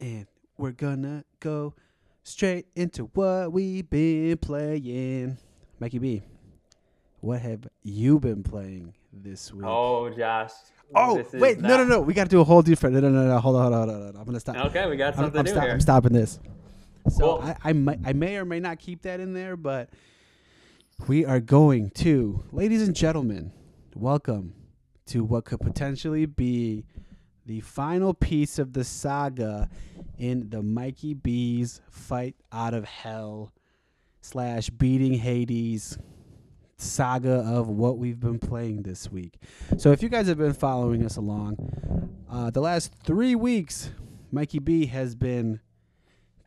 and we're gonna go straight into what we've been playing. Mikey B, what have you been playing this week? Oh, Josh. Oh, wait, no, no, no. We got to do a whole different. No, no, no, no. Hold on, hold on, hold on. hold on. I'm gonna stop. Okay, we got I'm, something I'm, new stop- here. I'm stopping this. So Cool. I, I, may, I may or may not keep that in there, but we are going to, ladies and gentlemen, welcome to what could potentially be the final piece of the saga in the Mikey B's fight out of hell slash beating Hades saga of what we've been playing this week. So if you guys have been following us along, uh, the last three weeks, Mikey B has been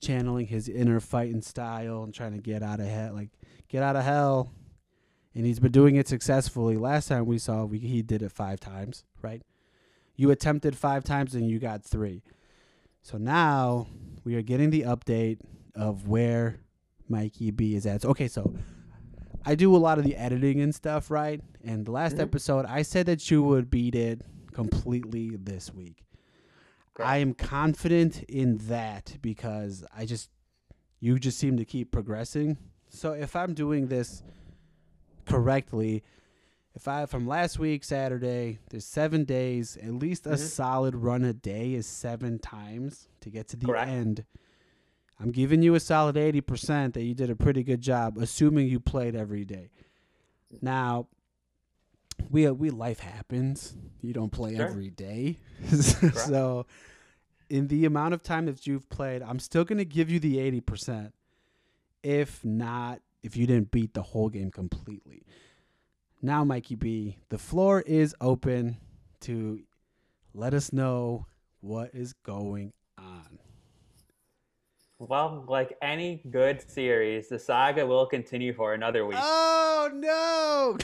channeling his inner fighting style and trying to get out of hell, like get out of hell, and he's been doing it successfully. Last time we saw, we, he did it five times, right? You attempted five times and you got three. So now we are getting the update of where Mikey B is at. So, okay, so I do a lot of the editing and stuff, right? And the last Mhm. episode, I said that you would beat it completely this week. Okay. I am confident in that because I just you just seem to keep progressing. So if I'm doing this correctly, if I from last week Saturday, there's seven days, at least a Mhm. solid run a day is seven times to get to the Correct. end. I'm giving you a solid eighty percent that you did a pretty good job, assuming you played every day. Now, we we life happens. You don't play Sure. every day, so in the amount of time that you've played, I'm still gonna give you the eighty percent. If not, if you didn't beat the whole game completely. Now, Mikey B, the floor is open to let us know what is going on. Well, like any good series, the saga will continue for another week. Oh no!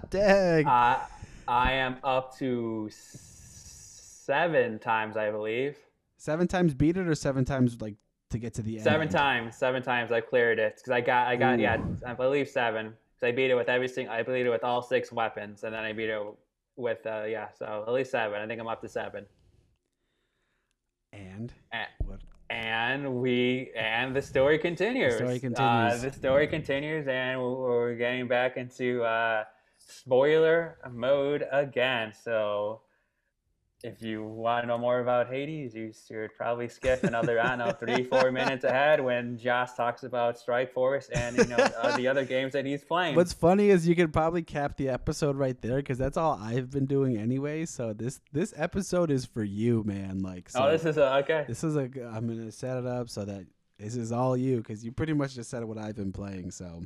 Dang. Uh, I am up to seven times, I believe. seven times beat it or seven times like to get to the end? Seven times, seven times I cleared it because I got, I got, yeah, I believe seven. I beat it with every single, I beat it with all six weapons, and then I beat it with, uh, yeah, so at least seven. I think I'm up to seven. And Eh. what? And we and the story continues. The story Uh, continues. the story continues, and we're we're getting back into uh, spoiler mode again. So, if you want to know more about Hades, you should probably skip another, I don't know, three, four minutes ahead when Josh talks about Strike Force and you know uh, the other games that he's playing. What's funny is you could probably cap the episode right there because that's all I've been doing anyway. So this this episode is for you, man. Like, so oh, this is a, okay. this is a. I'm gonna set it up so that this is all you because you pretty much just said what I've been playing. So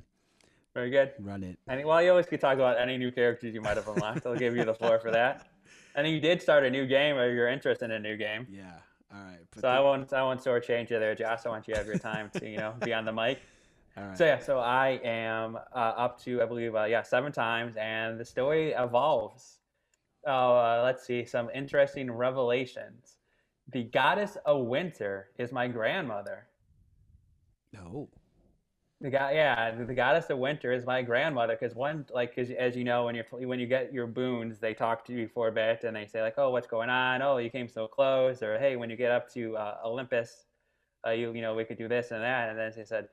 Very good. run it. Any, well, you always could talk about any new characters you might have unlocked. I'll give you the floor for that. And you did start a new game, or you're interested in a new game. Yeah. All right. So the- I won't, I won't sort of change you there, Josh. I want you to have your time to, you know, be on the mic. all right. So yeah, so I am uh, up to, I believe, uh, yeah, seven times, and the story evolves. Oh, uh, let's see, some interesting revelations. The goddess of winter is my grandmother. no. The yeah, the, goddess of winter is my grandmother. Because one, like, 'cause as you know, when you're when you get your boons, they talk to you for a bit and they say like, "Oh, what's going on? Oh, you came so close," or "Hey, when you get up to uh, Olympus, uh, you you know we could do this and that." And then she said,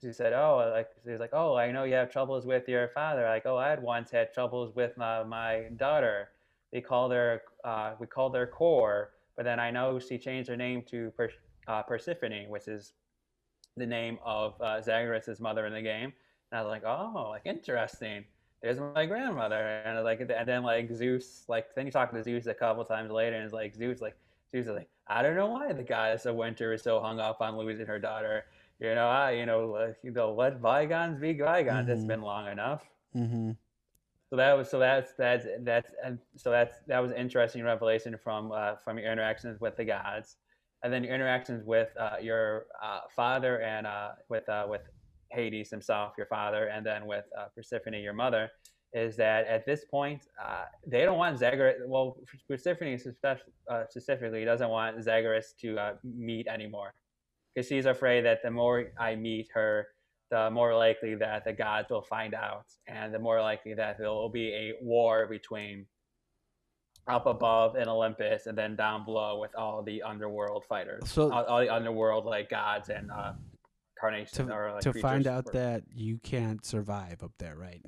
she said, "Oh, like she's like, oh, I know you have troubles with your father. Like, oh, I had once had troubles with my, my daughter. They called her, uh, we called her Core, but then I know she changed her name to per, uh, Persephone, which is the name of uh, Zagreus' mother in the game. And I was like, oh, like interesting. There's my grandmother, and I was like, and then like Zeus, like then you talk to Zeus a couple times later, and it's like Zeus, like Zeus is like, I don't know why the goddess of winter is so hung up on losing her daughter. You know, I, you know, like, you know, let bygones be bygones. It's Mhm. been long enough. Mm-hmm. So that was so that's that's that's and so that's that was an interesting revelation from uh, from your interactions with the gods, and then your interactions with uh, your uh, father and uh, with uh, with Hades himself, your father, and then with uh, Persephone, your mother. Is that at this point uh, they don't want Zagreus? Well, Persephone specifically doesn't want Zagreus to meet anymore because she's afraid that the more I meet her, the more likely that the gods will find out, and the more likely that there will be a war between up above in Olympus, and then down below with all the underworld fighters. So- all, all the underworld like gods and uh, carnations to, or like to find out that you can't survive up there, right?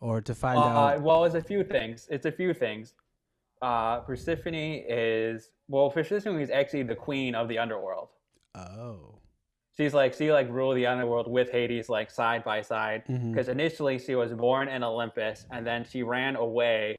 Or to find Uh, out. well, it's a few things. It's a few things. Uh, Persephone is well, Persephone is actually the queen of the underworld. Oh. She's like she like ruled the underworld with Hades like side by side. Mhm. Because initially she was born in Olympus, and then she ran away.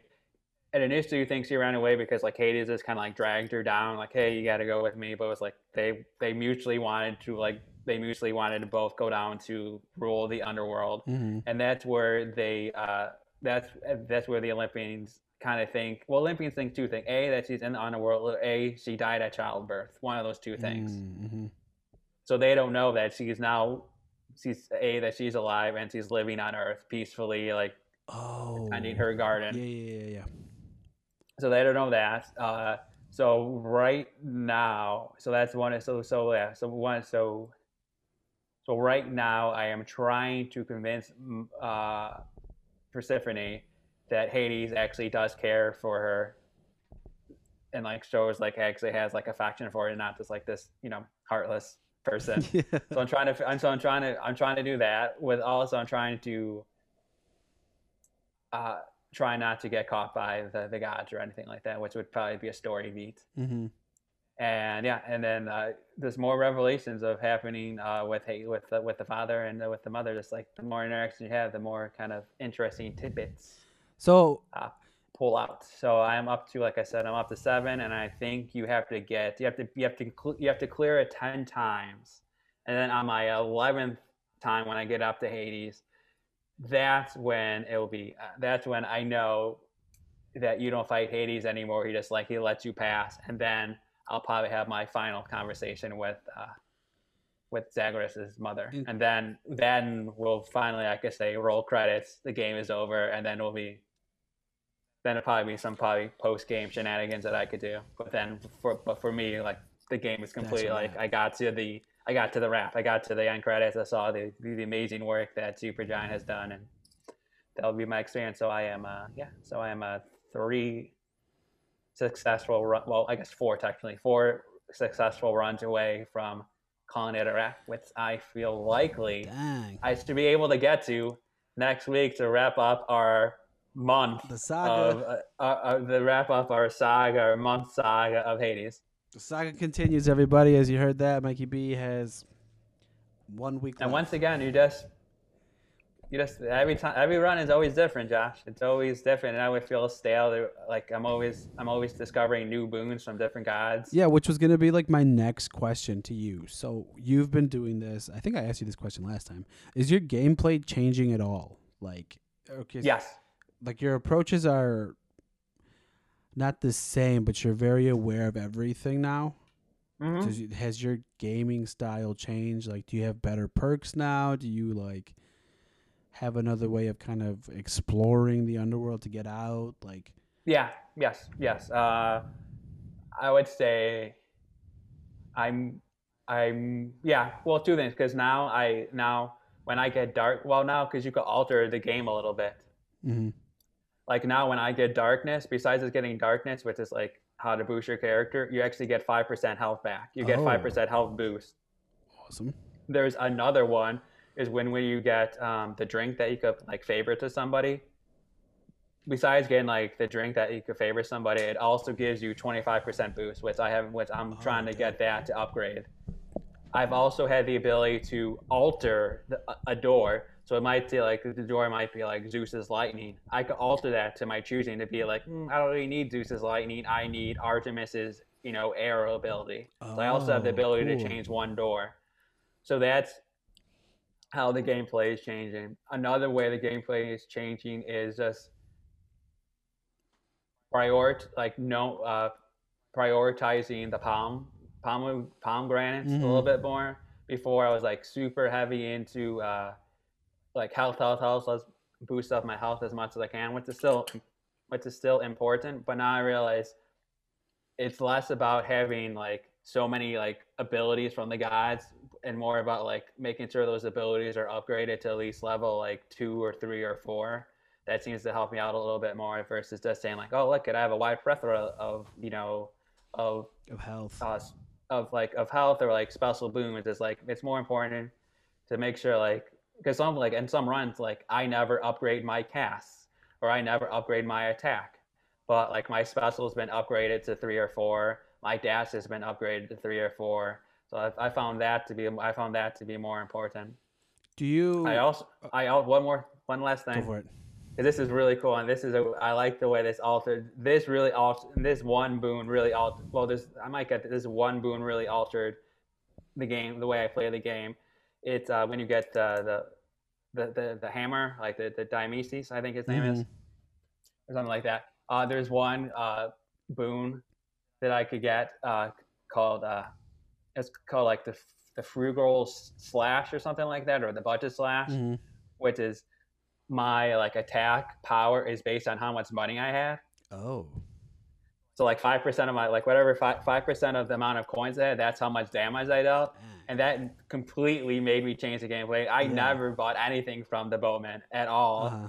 And initially you think she ran away because like Hades just kind of like dragged her down, like, "Hey, you got to go with me." But it was like they they mutually wanted to like they mutually wanted to both go down to rule the underworld hmm and that's where they uh, that's that's where the Olympians kind of think. Well, Olympians think two things: a that she's in the underworld, a she died at childbirth. One of those two things. Mm-hmm. So they don't know that she's now she's a that she's alive and she's living on Earth peacefully, like Oh. tending her garden. Yeah, yeah, yeah, yeah. So they don't know that. Uh, so right now, so that's one. So so yeah. So one. So so right now, I am trying to convince mm, uh, Persephone that Hades actually does care for her, and like shows like actually has like affection for her, and not just like this you know heartless person. yeah. So I'm trying to. I'm so I'm trying to. I'm trying to do that. With also, I'm trying to. Uh, try not to get caught by the, the gods or anything like that, which would probably be a story beat. hmm And yeah, and then uh, there's more revelations of happening uh, with with the, with the father and uh, with the mother. Just like the more interaction you have, the more kind of interesting tidbits So, pull out. So I'm up to, like I said, I'm up to seven, and I think you have to get, you have to, you have to, you have to clear it ten times, and then on my eleventh time when I get up to Hades, that's when it will be. Uh, that's when I know that you don't fight Hades anymore. He just like he lets you pass, and then I'll probably have my final conversation with. Uh, with Zagreus' mother, and then then we'll finally, like I say, roll credits. The game is over, and then we'll be then it'll probably be some probably post game shenanigans that I could do. But then for but for me, like the game is complete. Like. I got to the I got to the wrap. I got to the end credits. I saw the the amazing work that Supergiant has done, and that'll be my experience. So I am uh yeah. So I am a three successful run. Well, I guess four technically four successful runs away from calling it a wrap, which I feel likely dang. I should be able to get to next week to wrap up our month The saga. of uh, uh, uh, the wrap up our saga, our month saga of Hades. The saga continues, everybody. As you heard that, Mikey B has one week And left. once again, you just you just every time every run is always different, Josh. It's always different, and I would feel stale. Like I'm always I'm always discovering new boons from different gods. Yeah, which was going to be like my next question to you. So you've been doing this. I think I asked you this question last time. Is your gameplay changing at all? Like, okay, Yes. like your approaches are not the same, but you're very aware of everything now. Mhm. Does has your gaming style changed? Like, do you have better perks now? Do you like have another way of kind of exploring the underworld to get out? Like, Yeah, yes, yes. Uh, I would say I'm, I'm, yeah. Well, two things because now I now when I get dark, well now because you could alter the game a little bit. mhm. Like now when I get darkness, besides just getting darkness, which is like how to boost your character, you actually get five percent health back. You get Oh. five percent health boost. awesome. There's another one is when when you get um, the drink that you could like favor to somebody. Besides getting like the drink that you could favor somebody, it also gives you 25% boost, which I have, which I'm Oh, trying to get that to upgrade. I've also had the ability to alter the, a door, so it might say like the door might be like Zeus's lightning. I could alter that to my choosing to be like, "Hmm, I don't really need Zeus's lightning. I need Artemis's, you know, arrow ability. So I also have the Oh, ability cool. to change one door. So that's how the gameplay is changing. Another way the gameplay is changing is just prior like no uh, prioritizing the palm palm pomegranates a little bit more. Before I was like super heavy into uh, like health, health, health. Let's boost up my health as much as I can, which is still which is still important. But now I realize it's less about having like so many like abilities from the gods and more about like making sure those abilities are upgraded to at least level like two or three or four that seems to help me out a little bit more versus just saying like, oh look, I have a wide plethora of you know of of health. uh, of like of health or like special boons. It's like it's more important to make sure like because some like in some runs like I never upgrade my casts or I never upgrade my attack, but like my special's been upgraded to three or four. My dash has been upgraded to three or four. So I, I found that to be I found that to be more important. Do you I also I one more one last thing. go for it? This is really cool, and this is a, I like the way this altered. This really altered. This one boon really altered. Well, this I might get this one boon really altered the game, the way I play the game. It's uh, when you get uh, the, the the the hammer, like the the Dionysus, I think his name is, or something like that. Uh, there's one uh, boon that I could get uh, called uh, it's called like the the frugal slash or something like that, or the budget slash Mhm. which is my like attack power is based on how much money I have. Oh. So like five percent of my like whatever five percent of the amount of coins I had, that's how much damage I dealt. And that completely made me change the gameplay. I Yeah. never bought anything from the Boatman at all. Uh-huh.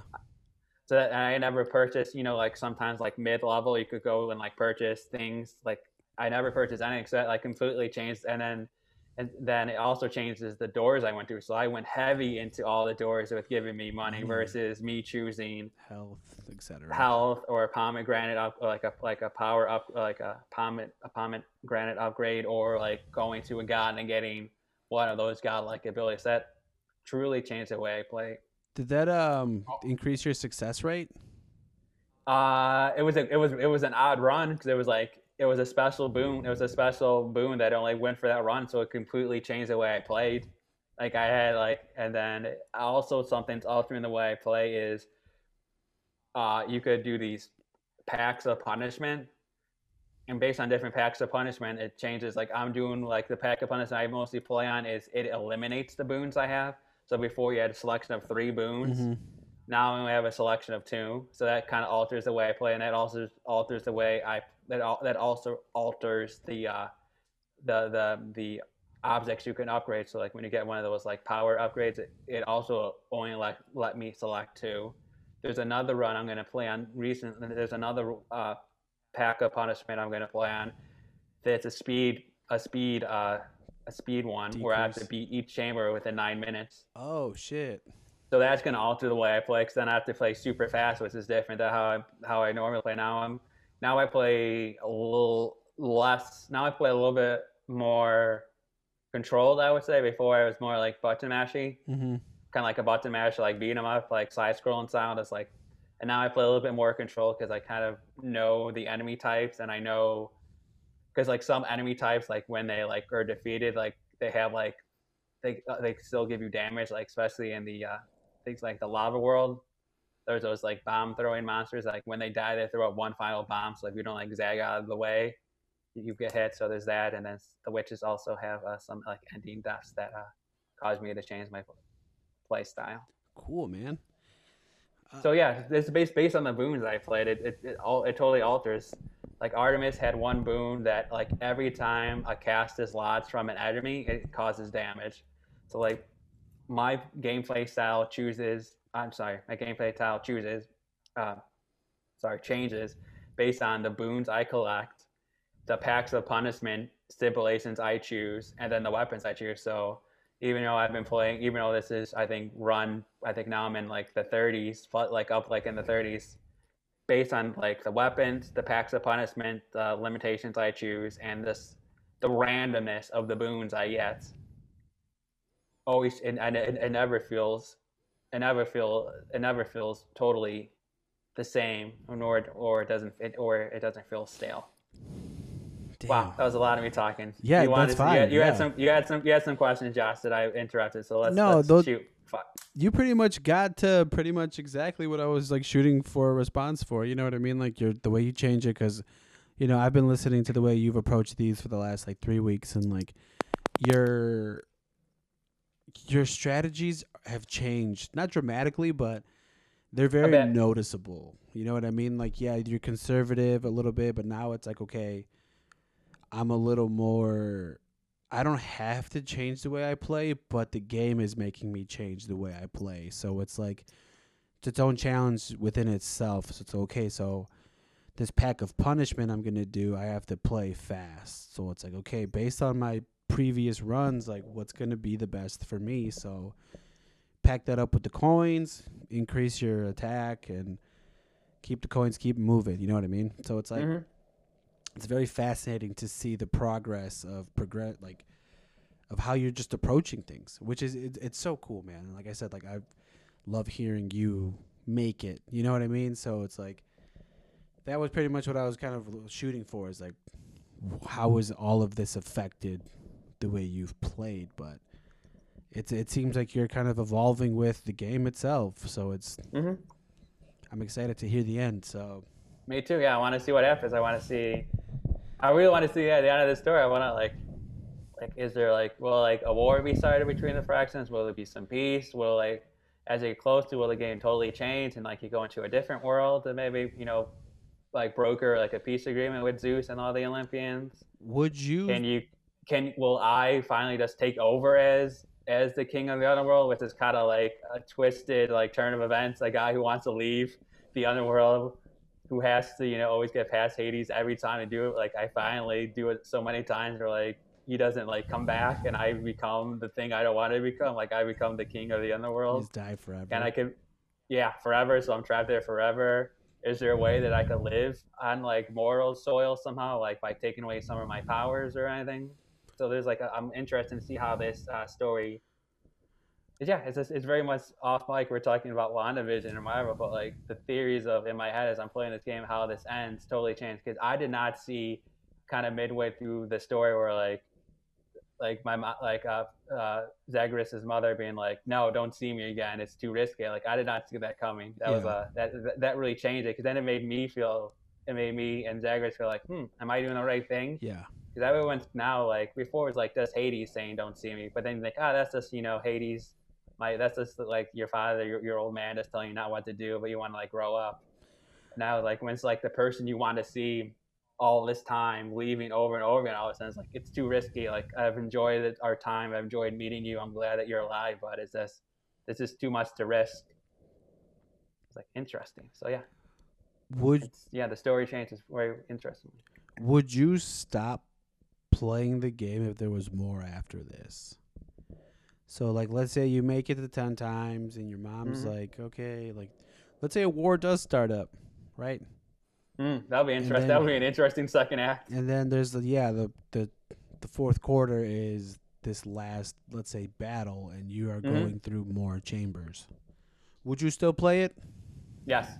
So that, and I never purchased, you know, like sometimes like mid level you could go and like purchase things. Like I never purchased anything, so that like completely changed. And then and then it also changes the doors I went through. So I went heavy into all the doors with giving me money Mhm. versus me choosing Health, etc. health or a pomegranate up like a like a power up like a pomegranate a pomegranate upgrade or like going to a god and getting one of those godlike abilities that truly changed the way I play. Did that um increase your success rate? Uh, it was a, it was it was an odd run because it was like it was a special boon. It was a special boon that only went for that run, so it completely changed the way I played. Like I had like, and then also something altering the way I play is, uh, you could do these pacts of punishment, and based on different pacts of punishment, it changes. Like I'm doing like the pact of punishment I mostly play on is it eliminates the boons I have. So before you had a selection of three boons Mhm. now I only have a selection of two, so that kind of alters the way I play, and that also alters the way I that al- that also alters the uh, the the the objects you can upgrade. So like when you get one of those like power upgrades, it, it also only like let me select two. There's another run I'm going to play on recently. There's another uh, pact of punishment I'm going to play on. That's a speed a speed uh, a speed one where I have to beat each chamber within nine minutes. Oh shit. So that's going to alter the way I play because then I have to play super fast, which is different than how I, how I normally play. Now I'm now I play a little less. Now I play a little bit more controlled. I would say before I was more like button mashy, Mm-hmm. kind of like a button mash, like beat 'em up, like side scrolling style. It's like, and now I play a little bit more controlled because I kind of know the enemy types and I know because like some enemy types, like when they like are defeated, like they have like they uh, they still give you damage, like especially in the uh, things like the lava world. There's those like bomb throwing monsters. Like when they die, they throw up one final bomb. So if you don't like zag out of the way, you you get hit. So there's that, and then the witches also have uh, some like ending deaths that uh, caused me to change my play style. Cool, man. Uh, So yeah, it's based based on the boons I played. It it it, all, it totally alters. Like Artemis had one boon that like every time a cast is lodged from an enemy, it causes damage. So like my gameplay style chooses. I'm sorry, my gameplay tile chooses. Uh, sorry, changes based on the boons I collect, the pacts of punishment stipulations I choose, and then the weapons I choose. So even though I've been playing, even though this is, I think, run, I think now I'm in like the 30s, but like up like in the 30s, based on like the weapons, the pacts of punishment, the limitations I choose, and this the randomness of the boons I get. Always, and, and it, it never feels, it never feel, it never feels totally the same, nor or it doesn't, it, or it doesn't feel stale. Damn. Wow, that was a lot of me talking. Yeah, you that's to- fine, You had, you yeah. had some, you had some, you had some questions, Josh, that I interrupted. So let's, No, let's those- shoot. Fuck. you pretty much got to pretty much exactly what I was like shooting for a response for. You know what I mean? Like your the way you change it, because you know I've been listening to the way you've approached these for the last like three weeks, and like your your strategies have changed, not dramatically, but they're very noticeable. You know what I mean? Like yeah, you're conservative a little bit, but now it's like okay, I'm a little more I don't have to change the way I play, but the game is making me change the way I play. So it's like it's its own challenge within itself. So it's okay. So this pact of punishment I'm gonna do, I have to play fast. So it's like okay, based on my previous runs, like what's gonna be the best for me. So pack that up with the coins, increase your attack, and keep the coins, keep moving. You know what I mean? So it's like Mhm. it's very fascinating to see the progress of progress like of how you're just approaching things which is it, it's so cool man and like i said like i love hearing you make it you know what i mean so it's like that was pretty much what i was kind of shooting for is like how was all of this affected the way you've played but it's it seems like you're kind of evolving with the game itself so it's Mhm. i'm excited to hear the end so Me too. Yeah, I want to see what happens. I want to see. I really want to see at the end of the story. I want to like, like, is there like, will like a war be started between the fractions? Will there be some peace? Will like, as you get close to, will the game totally change and like you go into a different world and maybe you know, like broker like a peace agreement with Zeus and all the Olympians? would you Can you, can will I finally just take over as as the king of the underworld, which is kind of like a twisted like turn of events? A guy who wants to leave the underworld who has to, you know, always get past Hades every time to do it. Like I finally do it so many times where like he doesn't like come back and I become the thing I don't want to become. Like I become the king of the underworld. just die forever And I could yeah, forever. So I'm trapped there forever. Is there a way that I could live on like mortal soil somehow, like by taking away some of my powers or anything? So there's like a, I'm interested to see how this uh, story. Yeah, it's just, it's very much off mic. We're talking about WandaVision or whatever, but like the theories of in my head as I'm playing this game, how this ends totally changed because I did not see kind of midway through the story where like like my like uh, uh Zagreus's mother being like, "No, don't see me again. It's too risky." Like I did not see that coming. That was Yeah. uh that that- that really changed it because then it made me feel it made me and Zagreus feel like, "Hmm, am I doing the right thing?" yeah Because everyone's now like before it was like just Hades saying, "Don't see me," but then like, "Ah, that's just you know Hades." My that's just like your father, your, your old man, just telling you not what to do, but you want to like grow up. Now, like when it's like the person you want to see all this time leaving over and over again, all of a sudden it's like it's too risky. Like I've enjoyed it, our time, I've enjoyed meeting you. I'm glad that you're alive, but it's just this is too much to risk. It's like interesting. So yeah, would it's yeah the story changes very interesting. Would you stop playing the game if there was more after this? So, like, let's say you make it to 10 times and your mom's Mhm. like, okay, like, let's say a war does start up, right? Mm, that'll be interesting. That'll be an interesting second act. And then there's the, yeah, the, the, the fourth quarter is this last, let's say, battle, and you are Mhm. going through more chambers. Would you still play it? Yes.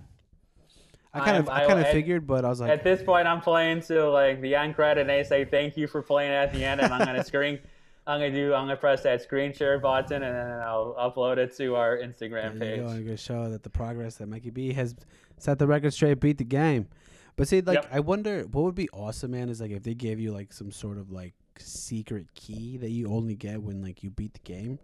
I kind of, I'm- I kind of figured, but I was like, At this point, I'm playing to like the end credit, and they say thank you for playing at the end, and I'm gonna screen. I'm gonna do. I'm gonna press that screen share button, and then I'll upload it to our Instagram There page. go. I'm gonna show that the progress that Mikey B has set the record straight, beat the game. But see, like, Yep. I wonder what would be awesome, man, is like if they gave you like some sort of like secret key that you only get when like you beat the game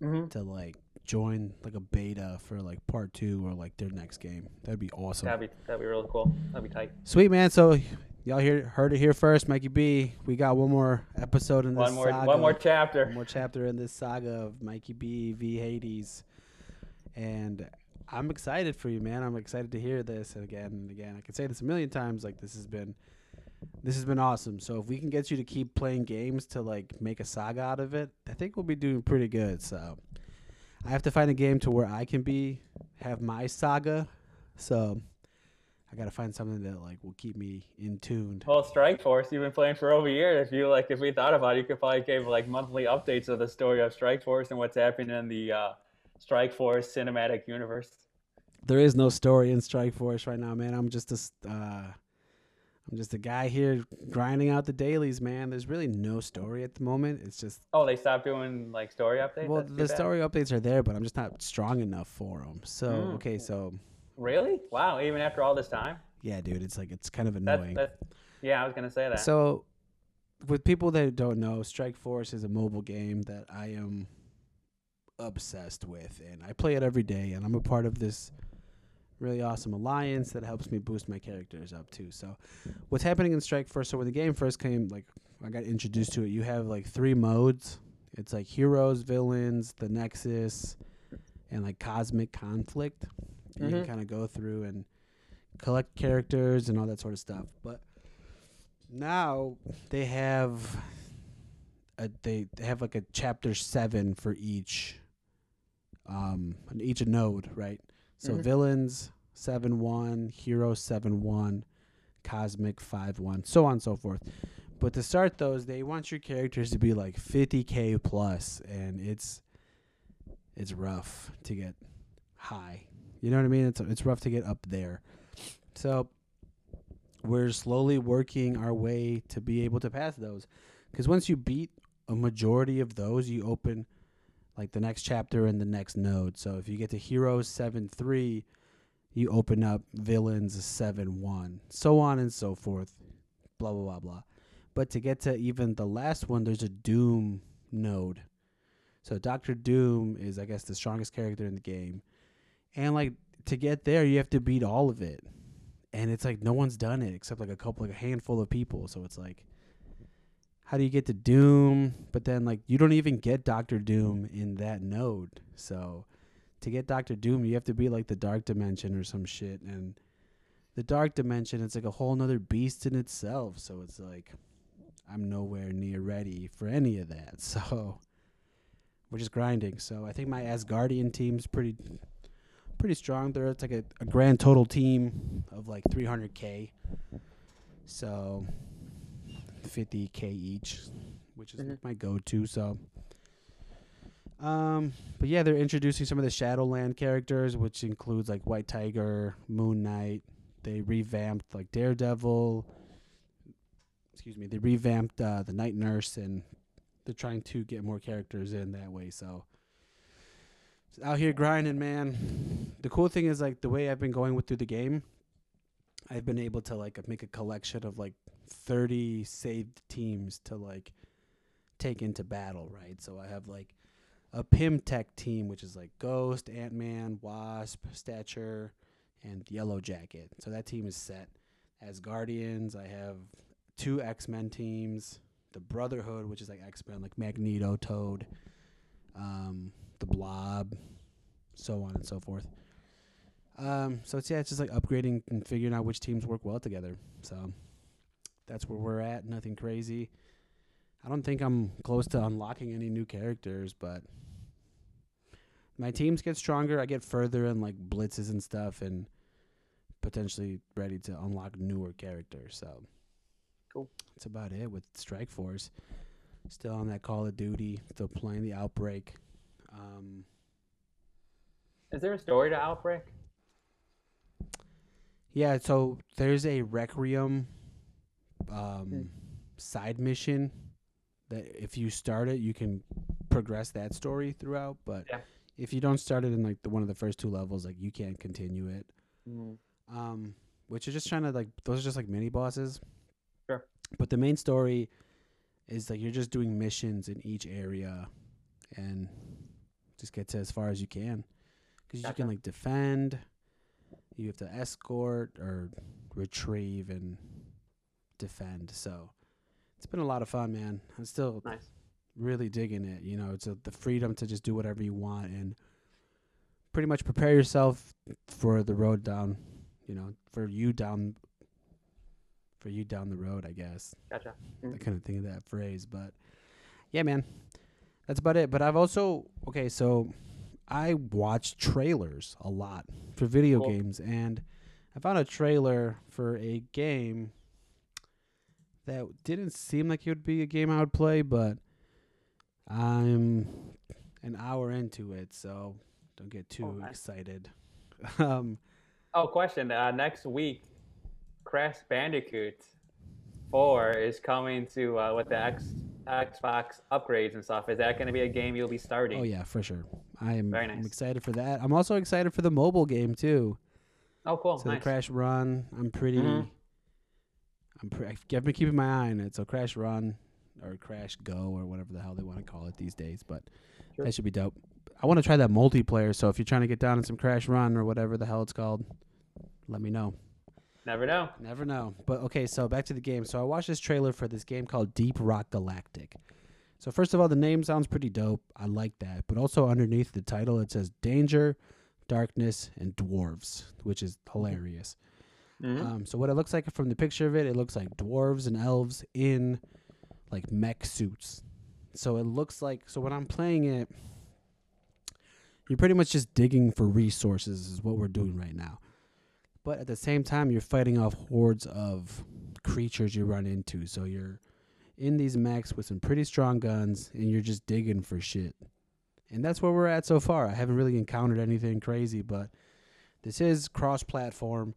hmm to like join like a beta for like part two or like their next game. That'd be awesome. That'd be that'd be really cool. That'd be tight. Sweet man. So y'all hear heard it here first, Mikey B. We got one more episode in this One more saga. one more chapter. one more chapter in this saga of Mikey B v Hades, and I'm excited for you, man. I'm excited to hear this again and again. I can say this a million times. Like this has been, this has been awesome. So if we can get you to keep playing games to like make a saga out of it, I think we'll be doing pretty good. So I have to find a game to where I can be have my saga. So I gotta find something that like will keep me in tuned. Well, Strike Force, you've been playing for over a year. If you like, if we thought about it, you could probably give like monthly updates of the story of Strike Force and what's happening in the uh, Strike Force cinematic universe. there is no story in Strike Force right now, man. I'm just a, uh, I'm just a guy here grinding out the dailies, man. There's really no story at the moment. It's just Oh, they stopped doing like story updates. well, the bad. story updates are there, but I'm just not strong enough for them. So Mm. okay, so Really? Wow! Even after all this time. yeah, dude, it's like it's kind of That's, annoying. that's yeah. I was gonna say that. So, with people that don't know, Strike Force is a mobile game that I am obsessed with, and I play it every day. And I'm a part of this really awesome alliance that helps me boost my characters up too. So, what's happening in Strike Force? So when the game first came, like I got introduced to it, you have like three modes. It's like heroes, villains, the Nexus, and like cosmic conflict. You can Mhm. kind of go through and collect characters and all that sort of stuff. But now they have a, they have like a chapter seven for each um each node, right? So Mhm. villains seven one, hero seven one, cosmic five one, so on and so forth. But to start those, they want your characters to be like 50k plus, and it's it's rough to get high. You know what I mean? It's it's rough to get up there. So we're slowly working our way to be able to pass those. Because once you beat a majority of those, you open like the next chapter and the next node. So if you get to Heroes 7 3, you open up Villains 7 1, so on and so forth. Blah, blah, blah, blah. But to get to even the last one, there's a Doom node. So Doctor Doom is, I guess, the strongest character in the game. And like to get there, you have to beat all of it. And it's like no one's done it except like a couple, like a handful of people. So it's like, how do you get to Doom? But then like you don't even get Doctor Doom in that node. So to get Doctor Doom, you have to be like the Dark Dimension or some shit. And the Dark Dimension, it's like a whole nother beast in itself. So it's like I'm nowhere near ready for any of that. So we're just grinding. So I think my Asgardian team's pretty pretty strong. There it's like a, a grand total team of like 300k. So 50k each, which is Mhm. my go-to. So um but yeah, they're introducing some of the Shadowland characters, which includes like White Tiger, Moon Knight. They revamped like Daredevil. Excuse me. They revamped uh, the Night Nurse, and they're trying to get more characters in that way. So out here grinding, man. The cool thing is like the way I've been going with through the game. I've been able to like make a collection of like 30 saved teams to like take into battle, right? So I have like a Pym Tech team, which is like Ghost, Ant Man, Wasp, Stature, and Yellow Jacket. So that team is set. Asgardians, I have two X Men teams, the Brotherhood, which is like X Men, like Magneto, Toad, um, the Blob, so on and so forth. Um, so it's yeah, it's just like upgrading and figuring out which teams work well together. So that's where we're at. Nothing crazy. I don't think I'm close to unlocking any new characters, but my teams get stronger. I get further in like blitzes and stuff, and potentially ready to unlock newer characters. So Cool. That's about it with Strike Force. Still on that Call of Duty. Still playing the Outbreak. Um, Is there a story to Outbreak? Yeah, so there's a Requiem um, Hmm. side mission that if you start it, you can progress that story throughout. But Yeah. if you don't start it in like the one of the first two levels, like you can't continue it. Mm. Um, which is just trying to like those are just like mini bosses. Sure. But the main story is like you're just doing missions in each area, and just get to as far as you can, because you can like defend. You have to escort or retrieve and defend. So it's been a lot of fun, man. I'm still Nice. really digging it. You know, it's a, the freedom to just do whatever you want and pretty much prepare yourself for the road down. You know, for you down, for you down the road. I guess Gotcha. I mm-hmm. couldn't think of that phrase, but yeah, man, that's about it. But I've also okay, so I watch trailers a lot for video Cool. games, and I found a trailer for a game that didn't seem like it would be a game I would play, but I'm an hour into it, so don't get too Oh, excited. um, Oh, question. Uh, next week, Crash Bandicoot 4 is coming to uh, with the X Xbox upgrades and stuff. Is that going to be a game you'll be starting? oh yeah, for sure. I am Very I'm excited for that. I'm also excited for the mobile game too. Oh, cool. so nice. the Crash Run, I'm pretty. Mhm. I'm pre- I've been keeping my eye on it. So Crash Run or Crash Go or whatever the hell they want to call it these days, but Sure. that should be dope. I want to try that multiplayer. So if you're trying to get down in some Crash Run or whatever the hell it's called, let me know. Never know. Never know. But okay, so back to the game. So I watched this trailer for this game called Deep Rock Galactic. So first of all, the name sounds pretty dope. I like that. But also underneath the title, it says Danger, darkness, and dwarves, which is hilarious. Mhm. Um, so what it looks like from the picture of it, it looks like dwarves and elves in like mech suits. So it looks like so when I'm playing it, you're pretty much just digging for resources is what we're doing right now. But at the same time, you're fighting off hordes of creatures you run into. So you're in these mechs with some pretty strong guns, and you're just digging for shit. And that's where we're at so far. I haven't really encountered anything crazy, but this is cross-platform.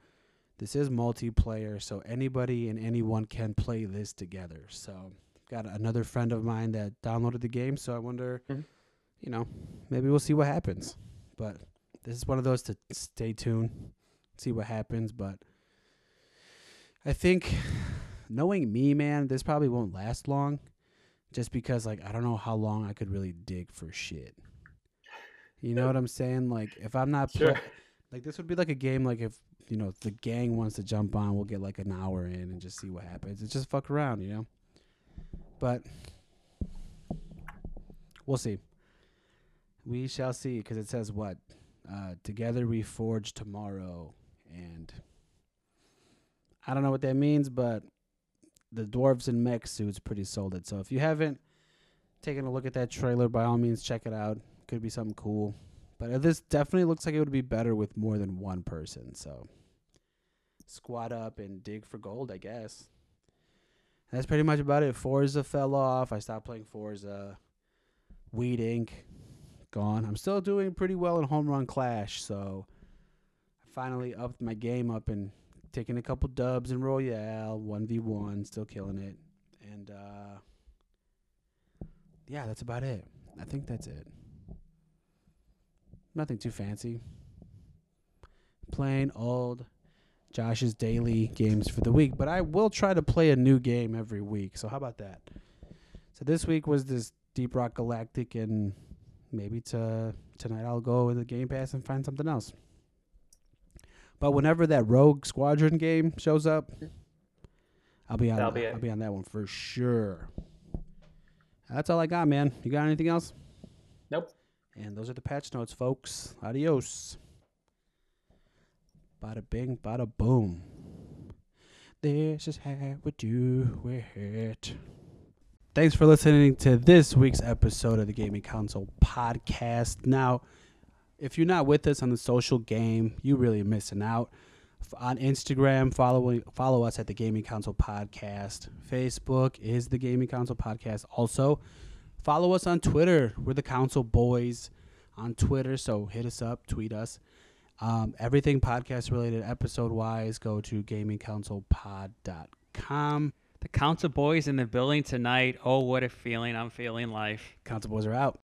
This is multiplayer, so anybody and anyone can play this together. So, got another friend of mine that downloaded the game, so I wonder, Mhm. you know, maybe we'll see what happens. But this is one of those to stay tuned, see what happens. But I think, knowing me, man, this probably won't last long, just because like I don't know how long I could really dig for shit. You know what I'm saying? Like if I'm not Sure. like this would be like a game like if you know the gang wants to jump on, we'll get like an hour in and just see what happens. It's just fuck around, you know. But we'll see. We shall see because it says what uh, together we forge tomorrow, and I don't know what that means, but the dwarves in mech suits pretty sold it. So if you haven't taken a look at that trailer, by all means check it out. Could be something cool. But uh, this definitely looks like it would be better with more than one person. So squat up and dig for gold, I guess. That's pretty much about it. Forza fell off. I stopped playing Forza. Weed Inc. gone. I'm still doing pretty well in Home Run Clash, so I finally upped my game up and taking a couple dubs in Royale, 1v1, still killing it. And uh yeah, that's about it. I think that's it. Nothing too fancy. Plain old Josh's daily games for the week, but I will try to play a new game every week. So how about that? So this week was this Deep Rock Galactic, and maybe to tonight I'll go with the Game Pass and find something else. But whenever that Rogue Squadron game shows up, I'll be on. That'll be it. I'll be on that one for sure. That's all I got, man. You got anything else? Nope. And those are the patch notes, folks. Adios. Bada bing, bada boom. This is how we do it. Thanks for listening to this week's episode of the Gaming Council Podcast. Now, if you're not with us on the social game, you really are missing out. On Instagram, follow follow us at the Gaming Council Podcast. Facebook is the Gaming Council Podcast. Also, follow us on Twitter. We're the Council Boys on Twitter, so hit us up, tweet us. Um, everything podcast related, episode wise, go to gamingcouncilpod.com. The Council Boys in the building tonight. Oh, what a feeling I'm feeling life. Council Boys are out.